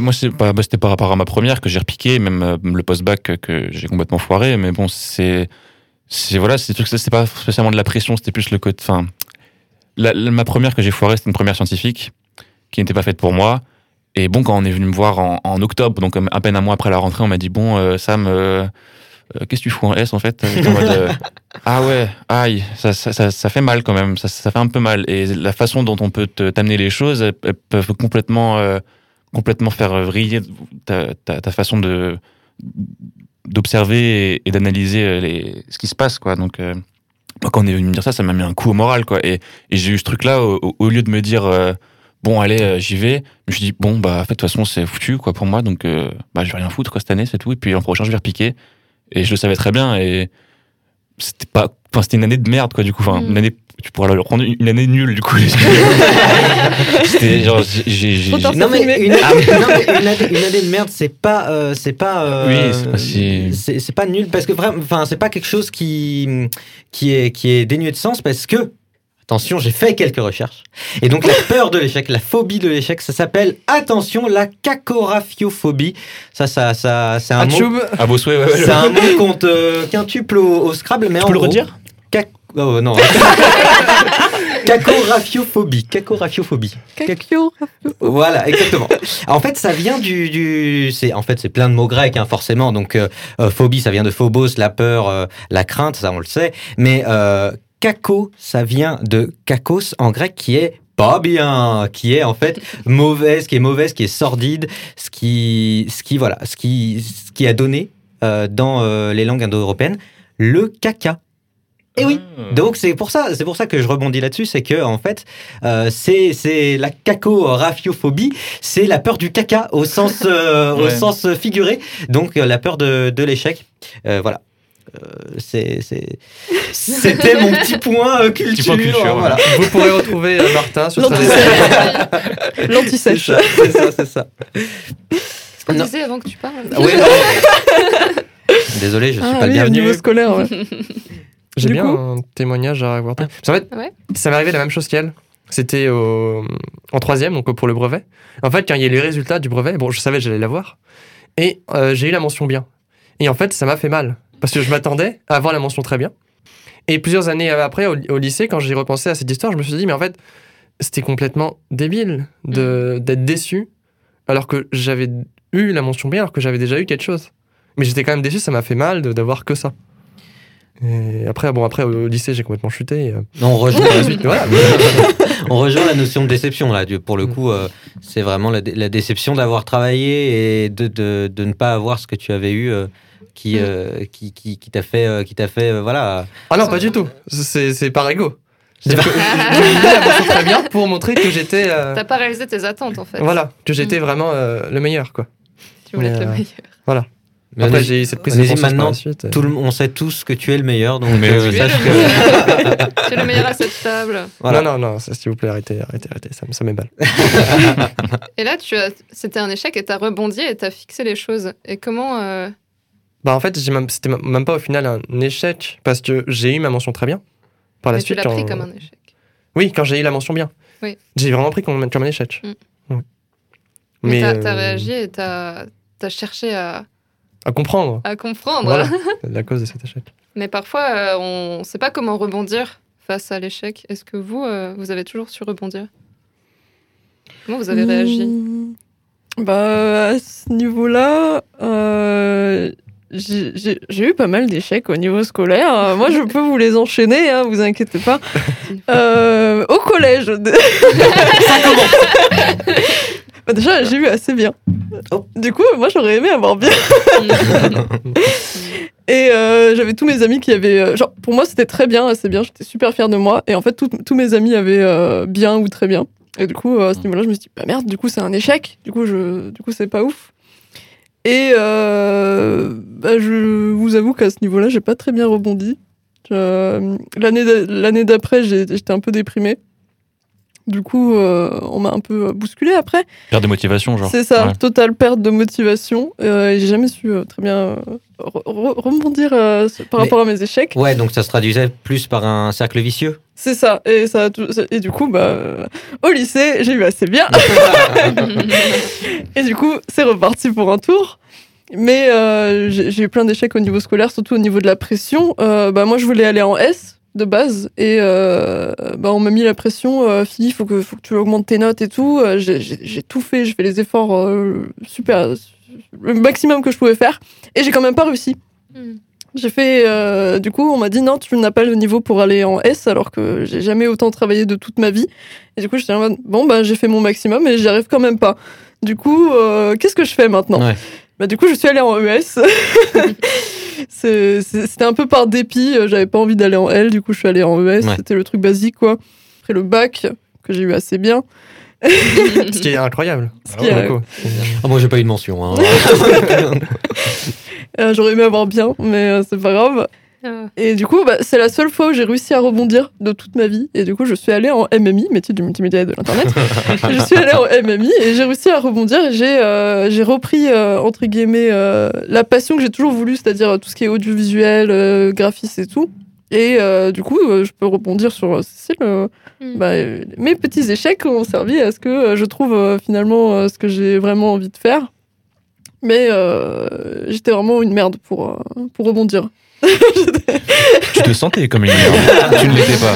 Moi, bah, c'était par rapport à ma première que j'ai repiqué, même le post-bac que j'ai complètement foiré. Mais bon, c'est, c'est voilà, c'est des trucs, c'était pas spécialement de la pression, c'était plus le côté. Enfin, la- la- ma première que j'ai foirée, c'était une première scientifique qui n'était pas faite pour moi. Et bon, quand on est venu me voir en, en octobre, donc euh, à peine un mois après la rentrée, on m'a dit bon, euh, Sam, euh, qu'est-ce que tu fous en S en fait? J'étais en mode, euh, Ah ouais, aïe, ça, ça, ça, ça fait mal quand même, ça, fait un peu mal. Et la façon dont on peut t'amener les choses, elles, elles peuvent complètement, complètement faire vriller ta, ta, ta façon de d'observer et, et d'analyser ce qui se passe, quoi. Donc, moi, quand on est venu me dire ça, ça m'a mis un coup au moral, quoi. Et, et j'ai eu ce truc-là, au, lieu de me dire, euh, bon, allez, euh, j'y vais, je me suis dit, bon, bah, en fait, de toute façon, c'est foutu, quoi, pour moi, donc, euh, bah, je vais rien foutre, quoi, cette année, c'est tout. Et puis, l'an prochain, je vais repiquer. Et je le savais très bien, et c'était pas, enfin, c'était une année de merde, quoi, du coup, enfin, Mm. une année, tu pourras le rendre une année nulle, du coup. c'était genre, j'ai. Non mais, une, ah, mais non, mais une année, une année de merde, c'est pas, euh, c'est pas, euh, Oui, c'est pas si- c'est c'est pas nul parce que vraiment, enfin, c'est pas quelque chose qui, qui est, qui est dénué de sens parce que, attention, j'ai fait quelques recherches et donc la peur de l'échec, la phobie de l'échec, ça s'appelle, attention, la cacoraphiophobie. Ça, ça, ça, c'est un mot, Atchoub, À vos souhaits, ouais, ouais. c'est un mot qu'on te quintuple au, au Scrabble, mais Tu en peux le gros, redire? cac- oh, non. Cacoraphiophobie, cacoraphiophobie. Kakio. Voilà, exactement. En fait, ça vient du, du c'est en fait c'est plein de mots grecs, hein, forcément. Donc euh, euh, phobie, ça vient de phobos, la peur, euh, la crainte, ça on le sait. Mais euh, kako, ça vient de kakos en grec, qui est pas bien, qui est en fait mauvaise, qui est mauvaise, qui est sordide, ce qui, ce qui voilà, ce qui, ce qui a donné euh, dans euh, les langues indo-européennes le caca. Et oui. Ah. Donc c'est pour ça, c'est pour ça que je rebondis là-dessus, c'est que en fait, euh, c'est c'est la caco-raphiophobie, c'est la peur du caca au sens euh, au sens figuré, donc euh, la peur de, de l'échec. Euh, voilà. Euh, c'est c'était mon petit point euh, culture. point culture, ouais. voilà. vous pourrez retrouver euh, Martin sur sa L'antisèche. L'antisèche. C'est ça, c'est ça. Ce qu'on disait avant que tu parles. Ah ouais, non. Désolé, je suis Ah pas le oui, au bienvenu. niveau scolaire, ouais. J'ai bien coup un témoignage à raconter. Parce qu'en fait, Ouais. ça m'est arrivé la même chose qu'elle. C'était au- en troisième, donc pour le brevet. En fait, quand il y a eu les résultats du brevet, bon, je savais que j'allais l'avoir. Et euh, j'ai eu la mention bien. Et en fait, ça m'a fait mal. Parce que je m'attendais à avoir la mention très bien. Et plusieurs années après, au, au lycée, quand j'ai repensé à cette histoire, je me suis dit, mais en fait, c'était complètement débile de- d'être déçu alors que j'avais eu la mention bien, alors que j'avais déjà eu quelque chose. Mais j'étais quand même déçu, ça m'a fait mal de- d'avoir que ça. Et après, bon, après, au lycée, j'ai complètement chuté. et, euh, Non, on rejoint la suite, voilà. On rejoint la notion de déception là. Du- Pour le coup, euh, c'est vraiment la, dé- la déception d'avoir travaillé et de, de, de ne pas avoir ce que tu avais eu euh, qui, euh, qui, qui, qui t'a fait, euh, qui t'a fait, euh, voilà. Ah non, pas du tout. C'est c'est par ego. J'ai mention très bien pour montrer que j'étais. euh, T'as pas réalisé tes attentes en fait. voilà, que j'étais vraiment euh, le meilleur, quoi. Tu voulais être le meilleur. Mais Après, j'ai eu cette prise de maintenant, la suite. tout le- on sait tous que tu es le meilleur, donc Mais euh. Tu es le que- meilleur. Tu es le meilleur à cette table. Voilà. Non, non, non, s'il vous plaît, arrêtez, arrêtez, arrêtez, ça, me- ça m'éballe. Et là, tu as... c'était un échec et tu as rebondi et tu as fixé les choses. Et comment. euh, Bah, en fait, j'ai même- c'était même pas au final un échec, parce que j'ai eu ma mention très bien. Par la mais tu suite, l'as pris comme un échec. Oui, quand j'ai eu la mention bien. Oui. J'ai vraiment pris comme, comme un échec. Mm. Ouais. Mais, t'as euh, réagi et t'as as cherché à, À comprendre à comprendre. Voilà. la cause de cet échec. Mais parfois, euh, on ne sait pas comment rebondir face à l'échec. Est-ce que vous, euh, vous avez toujours su rebondir? Comment vous avez réagi? Mmh. Bah, à ce niveau-là, euh, j'ai eu pas mal d'échecs au niveau scolaire. Moi, je peux vous les enchaîner, hein, vous inquiétez pas. Euh, au collège. de- Bah, déjà, j'ai eu assez bien. Oh. Du coup, moi, j'aurais aimé avoir bien. Et euh, j'avais tous mes amis qui avaient. euh, genre, pour moi, c'était très bien, assez bien. J'étais super fière de moi. Et en fait, tout- tous mes amis avaient euh, bien ou très bien. Et du coup, à ce niveau-là, je me suis dit, bah merde, du coup, c'est un échec. Du coup, je, du coup, c'est pas ouf. Et euh, bah, je vous avoue qu'à ce niveau-là, j'ai pas très bien rebondi. L'année d'a- l'année d'après, j'ai- j'étais un peu déprimée. Du coup, euh, on m'a un peu bousculé après. Perte de motivation, genre. C'est ça, Ouais. totale perte de motivation. Euh, j'ai jamais su euh, très bien euh, re- re- rebondir euh, par Mais- rapport à mes échecs. Ouais, donc ça se traduisait plus par un cercle vicieux. C'est ça. Et, ça, et du coup, bah, au lycée, j'ai eu assez bien. et du coup, c'est reparti pour un tour. Mais euh, j'ai j'ai eu plein d'échecs au niveau scolaire, surtout au niveau de la pression. Euh, bah, moi, je voulais aller en S de base et euh, bah, on m'a mis la pression. Euh, Philippe, il faut que, faut que tu augmentes tes notes et tout. Euh, j'ai- tout fait, j'ai fait les efforts euh, super, le maximum que je pouvais faire. Et j'ai quand même pas réussi. Hmm. J'ai fait, euh, du coup, on m'a dit non, tu n'as pas le niveau pour aller en S, alors que j'ai jamais autant travaillé de toute ma vie. Et du coup, j'étais en mode, bon, bah, j'ai fait mon maximum et j'y arrive quand même pas. Du coup, euh, qu'est-ce que je fais maintenant? Ouais. Bah, du coup, je suis allée en ES. C'était un peu par dépit, euh, j'avais pas envie d'aller en L, du coup, je suis allée en ES. Ouais. C'était le truc basique, quoi. Après le bac, que j'ai eu assez bien. Ce qui est incroyable. Ce qui. Ah, moi, j'ai pas eu de mention. hein. Euh, J'aurais aimé avoir bien, mais euh, c'est pas grave. Ah. Et du coup, bah, c'est la seule fois où j'ai réussi à rebondir de toute ma vie. Et du coup, je suis allée en MMI, métier du multimédia et de l'Internet. je suis allée en MMI et j'ai réussi à rebondir. J'ai euh, j'ai repris, euh, entre guillemets, euh, la passion que j'ai toujours voulu, c'est-à-dire tout ce qui est audiovisuel, euh, graphisme et tout. Et euh, du coup, euh, je peux rebondir sur euh, Cécile. euh, Mm. bah, euh, mes petits échecs ont servi à ce que euh, je trouve euh, finalement euh, ce que j'ai vraiment envie de faire. Mais euh, j'étais vraiment une merde pour, euh, pour rebondir. Tu te sentais comme une merde. tu ne l'étais pas.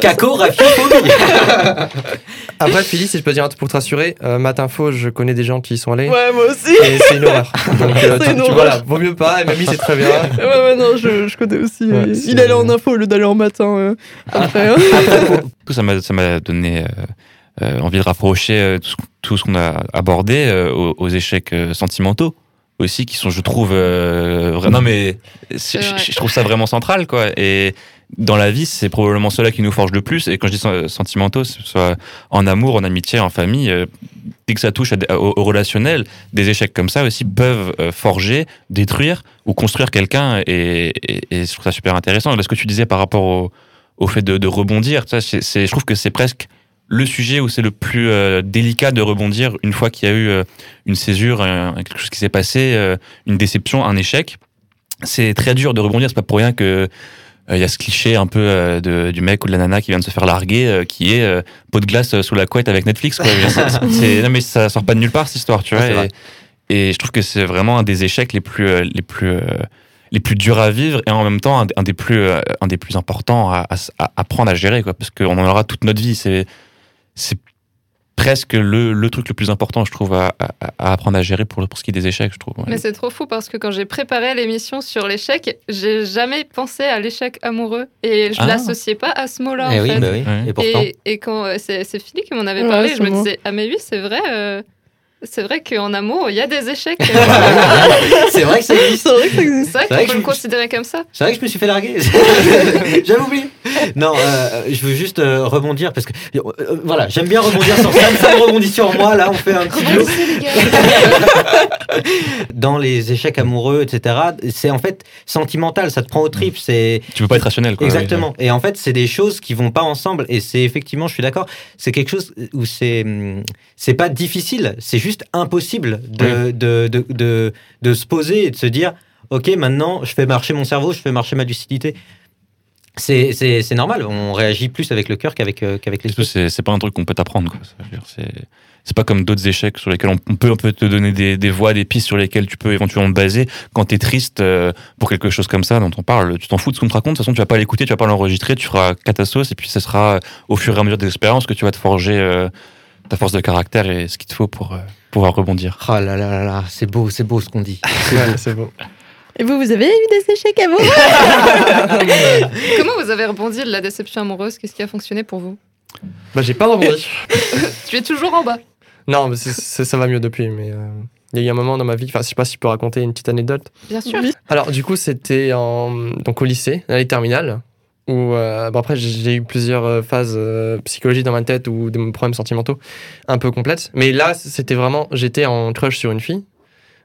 Caco, rafiophobie. Après, Philly, si je peux dire un truc pour te rassurer, euh, Matin Faux, je connais des gens qui y sont allés. Ouais, moi aussi. Et c'est une horreur. Donc, euh, tu, une tu- horreur. voilà, vaut mieux pas. MMI, c'est très bien. ouais, ouais, non, je, je connais aussi. Ouais, il allait en info au lieu d'aller en matin. euh, après, hein. Ça m'a ça m'a donné euh, euh, envie de rapprocher euh, tout ce, tout ce qu'on a abordé euh, aux, aux échecs euh, sentimentaux aussi qui sont je trouve euh, non mais je, vrai. je trouve ça vraiment central quoi et dans la vie c'est probablement cela qui nous forge le plus et quand je dis sen- sentimentaux que ce soit en amour en amitié en famille euh, dès que ça touche à au, au relationnel des échecs comme ça aussi peuvent euh, forger détruire ou construire quelqu'un et, et, et je trouve ça super intéressant là, ce que tu disais par rapport au au fait de, de rebondir. Ça, c'est- je trouve que c'est presque le sujet où c'est le plus euh, délicat de rebondir une fois qu'il y a eu euh, une césure, quelque chose qui s'est passé, euh, une déception, un échec. C'est très dur de rebondir. C'est pas pour rien que il y a ce cliché un peu de, du mec ou de la nana qui vient de se faire larguer, qui est pot de glace sous la couette avec Netflix. Quoi. Non mais ça sort pas de nulle part cette histoire, tu vois. et, je trouve que c'est vraiment un des échecs les plus, les plus, les plus durs à vivre et en même temps un, des plus, un des plus importants à, à, à apprendre à gérer, quoi, parce qu'on en aura toute notre vie. C'est, c'est presque le, le truc le plus important, je trouve, à, à, à apprendre à gérer pour, pour ce qui est des échecs, je trouve. ouais. Mais c'est trop fou parce que quand j'ai préparé l'émission sur l'échec, j'ai jamais pensé à l'échec amoureux et je Ah. l'associais pas à ce mot-là Eh en oui, fait. bah oui. Ouais. Et pourtant. Et, et quand euh, c'est c'est Philippe qui m'en avait Ouais, parlé, je me disais ah mais oui c'est vrai, euh, c'est vrai qu'en amour il y a des échecs. c'est vrai que ça existe. C'est vrai que ça existe. vrai vrai que je- considérer comme ça. C'est vrai que je me suis fait larguer. J'avais oublié. non, euh, je veux juste euh, rebondir parce que euh, voilà, j'aime bien rebondir sur Sam, Sam rebondit sur moi. Là, on fait un petit duo. Dans les échecs amoureux, etc., c'est en fait sentimental, ça te prend au trip. C'est Tu peux pas être rationnel, quoi. Exactement. Et en fait, c'est des choses qui vont pas ensemble. Et c'est effectivement, je suis d'accord, c'est quelque chose où c'est hum, c'est pas difficile, c'est juste impossible de, de, de, de, de se poser et de se dire, ok, maintenant, je fais marcher mon cerveau, je fais marcher ma lucidité. C'est c'est- c'est normal. On réagit plus avec le cœur qu'avec euh, qu'avec l'esprit. c'est c'est pas un truc qu'on peut t'apprendre. C'est c'est pas comme d'autres échecs sur lesquels on, on peut, on peut te donner des, des voies, des pistes sur lesquelles tu peux éventuellement te baser. Quand t'es triste euh, pour quelque chose comme ça dont on parle, tu t'en fous de ce qu'on te raconte. De toute façon, tu vas pas l'écouter, tu vas pas l'enregistrer, tu feras catassos et puis ce sera euh, au fur et à mesure des expériences que tu vas te forger euh, ta force de caractère et ce qu'il te faut pour euh, pouvoir rebondir. Oh là là là là, c'est beau, c'est beau ce qu'on dit. Ouais, c'est bon. Et vous, vous avez eu des échecs à vous Comment vous avez rebondi de la déception amoureuse? Qu'est-ce qui a fonctionné pour vous? Bah, j'ai pas rebondi. Tu es toujours en bas. non, mais ça va mieux depuis. Mais euh, il y a eu un moment dans ma vie, enfin, je sais pas si je peux raconter une petite anecdote. Bien sûr. Oui. Alors, du coup, c'était en, donc au lycée, l'année terminale, où euh, bon, après, j'ai eu plusieurs euh, phases euh, psychologiques dans ma tête ou des problèmes sentimentaux un peu complètes. Mais là, c'était vraiment, j'étais en crush sur une fille.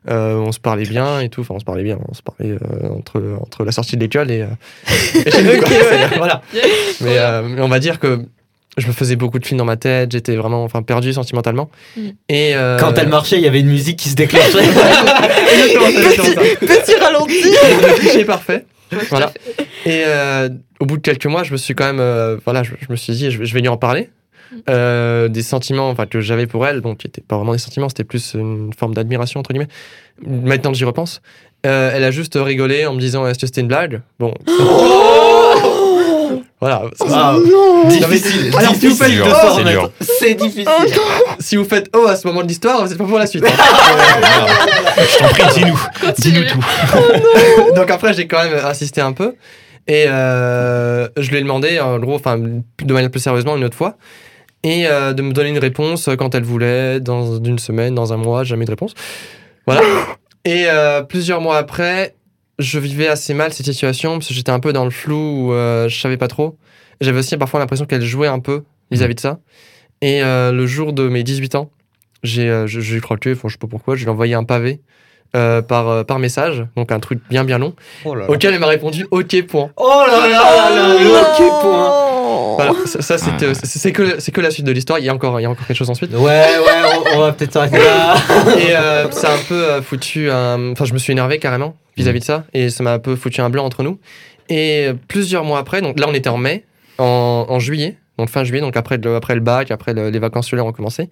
Euh, on se parlait bien et tout. Enfin, on se parlait bien. On se parlait euh, entre, entre la sortie de l'école et, euh, et chez nous, voilà. Mais, euh, mais on va dire que je me faisais beaucoup de films dans ma tête. J'étais vraiment enfin, perdu sentimentalement. Mm. Et, euh, Quand elle marchait, il y avait une musique qui se déclenchait. Petit ralenti Le cliché parfait. Voilà. Et euh, au bout de quelques mois, je me suis quand même, euh, voilà, je, je me suis dit, je vais lui en parler. Euh, des sentiments enfin, que j'avais pour elle, donc qui n'étaient pas vraiment des sentiments, c'était plus une forme d'admiration, entre guillemets. Maintenant que j'y repense, euh, elle a juste rigolé en me disant est-ce que c'était une blague? Bon. voilà. Ah, Non difficile. Alors, si vous faites dur, oh, c'est remettre. dur. C'est difficile. Oh Si vous faites oh à ce moment de l'histoire, c'est pas pour la suite. hein. Je t'en prie, dis-nous. Dis-nous tout. Donc après, j'ai quand même insisté un peu. Et euh, je lui ai demandé, en gros, enfin, de manière plus sérieusement, une autre fois. Et euh, de me donner une réponse quand elle voulait, dans une semaine, dans un mois, jamais de réponse. Voilà. Et euh, plusieurs mois après, je vivais assez mal cette situation, parce que j'étais un peu dans le flou, où euh, je savais pas trop. J'avais aussi parfois l'impression qu'elle jouait un peu vis-à-vis de ça. Et euh, le jour de mes 18 ans, j'ai euh, je- j'ai croqué, enfin, je sais pas pourquoi, je lui ai envoyé un pavé euh, par, euh, par message, donc un truc bien bien long, Oh là là. auquel elle m'a répondu OK point. Oh là là là, le hockey Voilà, ça, ça, c'était Ah. c'est c'est que c'est que la suite de l'histoire. Il y a encore il y a encore quelque chose ensuite. Ouais, ouais, on, on va peut-être s'arrêter là. Et euh, ça a un peu euh, foutu un... Enfin, je me suis énervé carrément vis-à-vis de ça. Et ça m'a un peu foutu un blanc entre nous. Et euh, plusieurs mois après, donc là on était en mai, en, en juillet, donc fin juillet, donc après le, après le bac, après le- les vacances scolaires ont commencé,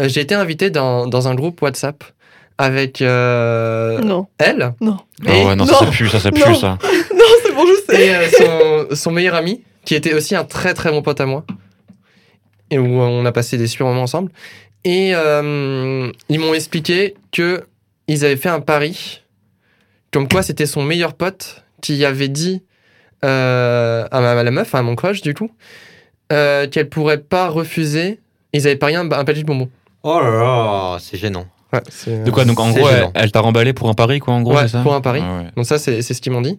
euh, j'ai été invité dans, dans un groupe WhatsApp avec euh, Non, elle non. Ah ouais, non, ça Non. c'est plus, ça c'est Non. plus ça. Non, c'est bon, je sais et euh, son, son meilleur ami, qui était aussi un très très bon pote à moi, et où on a passé des super moments ensemble. Et euh, ils m'ont expliqué que ils avaient fait un pari, comme quoi c'était son meilleur pote qui avait dit euh, à, ma, la meuf, à mon crush du coup, euh, qu'elle pourrait pas refuser. Ils avaient parié un, un paquet de bonbons. Oh là là, c'est gênant. Ouais, De quoi Donc en gros, elle, gênant. elle t'a remballé pour un pari, quoi, en gros, Ouais, c'est ça pour un pari. Ah ouais. Donc ça, c'est c'est ce qu'ils m'ont dit.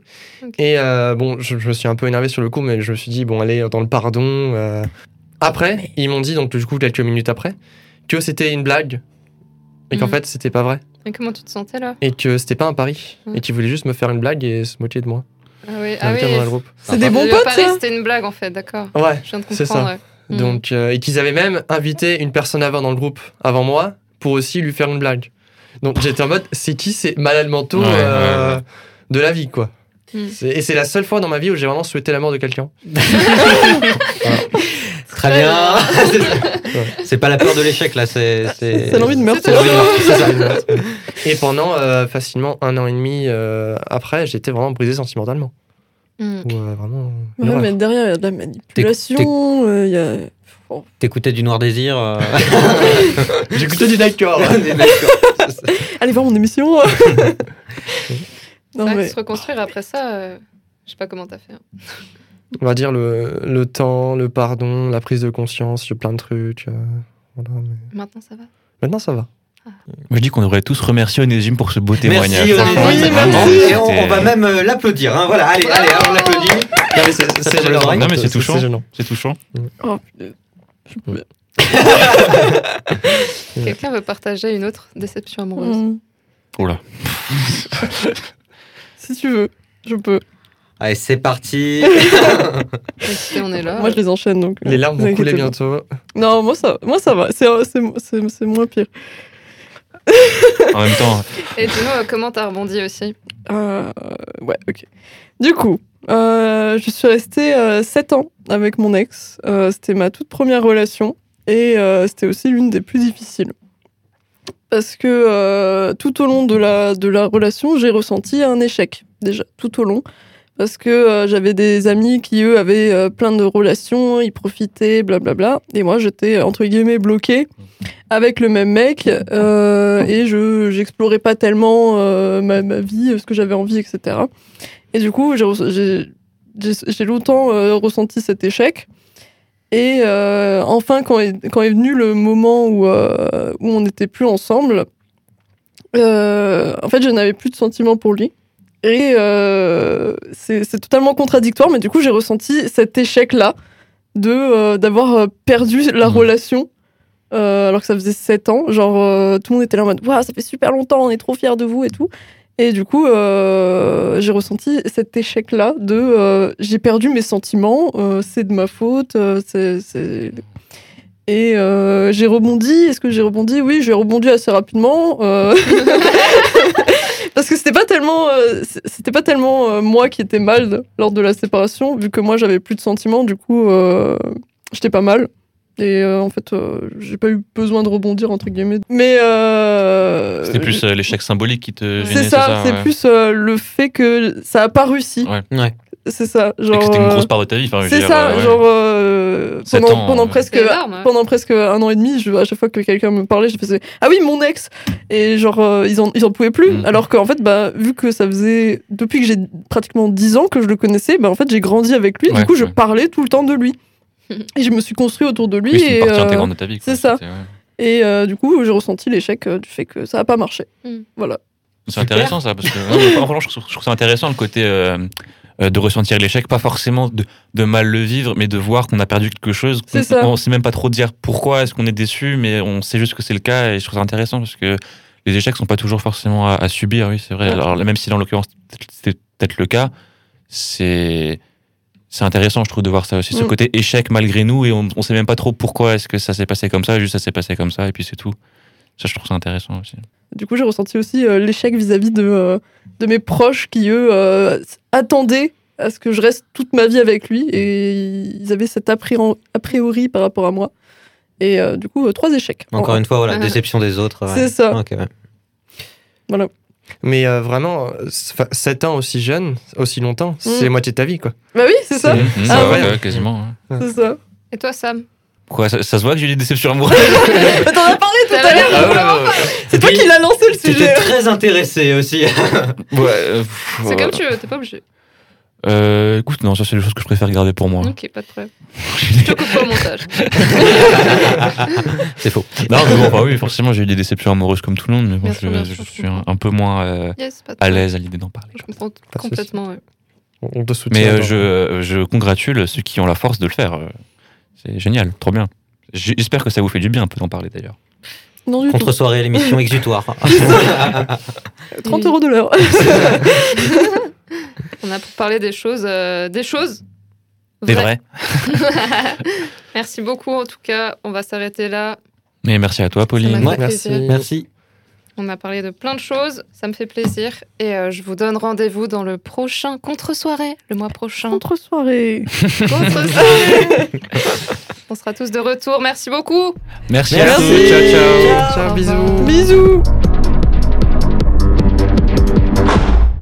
Et euh, bon, je, je me suis un peu énervé sur le coup, mais je me suis dit, bon, allez, dans le pardon. euh. Après, ils m'ont dit, donc du coup, quelques minutes après, que c'était une blague. Et qu'en Mhm. fait, c'était pas vrai. Et comment tu te sentais là? Et que c'était pas un pari. Mhm. Et qu'ils voulaient juste me faire une blague et se moquer de moi. Ah oui, ah oui. Le groupe. C'est des bons Le potes, c'était une blague en fait, d'accord. Ouais, Je viens de C'est comprendre. ça. Mm. donc, euh, et qu'ils avaient même invité une personne avant dans le groupe, avant moi, pour aussi lui faire une blague. Donc j'étais en mode, c'est qui ces malades mentaux Ouais, euh, ouais, ouais. de la vie, quoi. Mm. C'est- Et c'est la seule fois dans ma vie où j'ai vraiment souhaité la mort de quelqu'un. Très bien. c'est pas la peur de l'échec là, c'est. C'est C'est l'envie de meurtre. Et pendant euh, facilement un an et demi euh, après, j'étais vraiment brisé sentimentalement. Mm. Euh, vraiment. Ouais, mais derrière, il y a de la manipulation, euh, il y a... T'écoutais du Noir Désir. euh, J'écoutais du d'accord. Allez voir mon émission Non, mais... Se reconstruire après ça, euh, je sais pas comment t'as fait. hein. On va dire le, le temps, le pardon, la prise de conscience, il y a plein de trucs. euh, voilà, mais Maintenant ça va? Maintenant, ça va. Moi, je dis qu'on devrait tous remercier Onésime pour ce beau témoignage. Merci, Onésime. Et on, va même euh, l'applaudir. hein. Voilà, allez, allez, on l'applaudit. Non, mais c'est- touchant. gênant. C'est touchant. Oh, Quelqu'un veut partager une autre déception amoureuse Hmm. Oula. Si tu veux, je peux. Allez, c'est parti. On est là. Moi, je les enchaîne donc. euh, Les larmes vous vont couler bientôt. Non, moi ça, moi ça va. C'est c'est- c'est- c'est moins pire. En même temps, Et euh, comment t'as rebondi aussi? Euh, ouais, ok. Du coup, euh, je suis restée 7 ans avec mon ex. Euh, c'était ma toute première relation et euh, c'était aussi l'une des plus difficiles. Parce que euh, tout au long de la, de la relation, j'ai ressenti un échec, déjà, tout au long. Parce que euh, j'avais des amis qui, eux, avaient euh, plein de relations, ils profitaient, blablabla. Et moi, j'étais, entre guillemets, bloquée avec le même mec. euh, et je j'explorais pas tellement euh, ma, ma vie, ce que j'avais envie, etc. Et du coup, j'ai longtemps euh, ressenti cet échec. Et euh, enfin, quand est, quand est venu le moment où, euh, où on n'était plus ensemble, euh, en fait, je n'avais plus de sentiments pour lui. Et c'est totalement contradictoire, mais du coup, j'ai ressenti cet échec-là de d'avoir perdu la Mhm. relation alors que ça faisait 7 ans. Genre, tout le monde était là en mode Waouh, ça fait super longtemps, on est trop fiers de vous et tout. Et du coup, euh, j'ai ressenti cet échec-là de euh, j'ai perdu mes sentiments, euh, c'est de ma faute, Et j'ai rebondi. Est-ce que j'ai rebondi? Oui, j'ai rebondi assez rapidement. Parce que c'était pas tellement, c'était pas tellement moi qui étais mal lors de la séparation, vu que moi j'avais plus de sentiments. Du coup, j'étais pas mal. Et euh, en fait, euh, j'ai pas eu besoin de rebondir entre guillemets. Mais euh, c'était plus euh, l'échec symbolique qui te gênait, c'est ça, c'est ouais. plus euh, le fait que ça a pas réussi. Ouais. Ouais. C'est ça, Et genre. que c'était une grosse part de ta vie. C'est ça, euh, ouais. genre euh, pendant, ans, pendant euh, presque énorme, pendant presque un an et demi, je, à chaque fois que quelqu'un me parlait, je faisais ah oui mon ex et genre euh, ils en ils en pouvaient plus. Mhm. Alors qu'en fait bah vu que ça faisait depuis que j'ai pratiquement 10 ans que je le connaissais, bah en fait j'ai grandi avec lui. Ouais, du coup je parlais tout le temps de lui et je me suis construit autour de lui Oui, c'est partie euh, intégrante de ta vie. quoi. c'est ça. Ouais. et euh, du coup j'ai ressenti l'échec euh, du fait que ça a pas marché. Mhm. Voilà. C'est intéressant ça, parce que non, franchement, je trouve, je trouve ça intéressant le côté euh, euh, de ressentir l'échec, pas forcément de, de mal le vivre, mais de voir qu'on a perdu quelque chose. C'est On- ça. On sait même pas trop dire pourquoi est-ce qu'on est déçu, mais on sait juste que c'est le cas et je trouve ça intéressant parce que les échecs sont pas toujours forcément à, à subir, oui, c'est vrai. Ouais. Alors même si dans l'occurrence c'était peut-être le cas, c'est c'est intéressant, je trouve, de voir ça aussi, ce Mm. côté échec malgré nous et on, on sait même pas trop pourquoi est-ce que ça s'est passé comme ça, juste ça s'est passé comme ça et puis c'est tout. Ça, je trouve ça intéressant aussi. Du coup, j'ai ressenti aussi euh, l'échec vis-à-vis de, euh, de mes proches qui, eux, euh, attendaient à ce que je reste toute ma vie avec lui et ils avaient cet a priori, par rapport à moi. Et euh, du coup, euh, trois échecs. Encore une fois, voilà, Ah. déception des autres. ouais. C'est ça. Ouais. Mais euh, vraiment, 7 ans aussi jeune, aussi longtemps, c'est Mm. moitié de ta vie, quoi. Bah oui, c'est ça. Ah ouais, ouais. ouais, quasiment. ouais. C'est ça. Et toi, Sam? Quoi, ça, ça se voit que j'ai eu des déceptions amoureuses t'en as parlé tout à l'heure. Ah ouais, ouais, C'est toi qui l'as lancé le T'étais sujet. très intéressé aussi. ouais. Euh, C'est comme tu veux, t'es pas obligé. Euh, écoute, non, ça c'est des choses que je préfère garder pour moi. Ok, pas de problème. Je te coupe pas au montage. C'est faux. non, mais bon, enfin, oui, forcément, j'ai eu des déceptions amoureuses comme tout le monde, mais bon, je, suis un, peu moins euh, Yes, à l'aise à l'idée d'en parler. Je comprends complètement. ouais. On te soutient. Mais euh, je, je congratule ceux qui ont la force de le faire. C'est génial, trop bien. J'espère que ça vous fait du bien un peu d'en parler d'ailleurs. Non du Contre soirée, l'émission exutoire. tout. 30 euros de l'heure. On a pour parler des choses, euh, des choses. C'est vraies. vrai. Merci beaucoup. En tout cas, on va s'arrêter là. Mais merci à toi, Pauline. Ouais, merci. On a parlé de plein de choses. Ça me fait plaisir. Et euh, je vous donne rendez-vous dans le prochain contre-soirée, le mois prochain. Contre soirée. Contre-soirée. on sera tous de retour. Merci beaucoup. Merci, à tous. Ciao, ciao. Ciao, Au bisous. Bisous.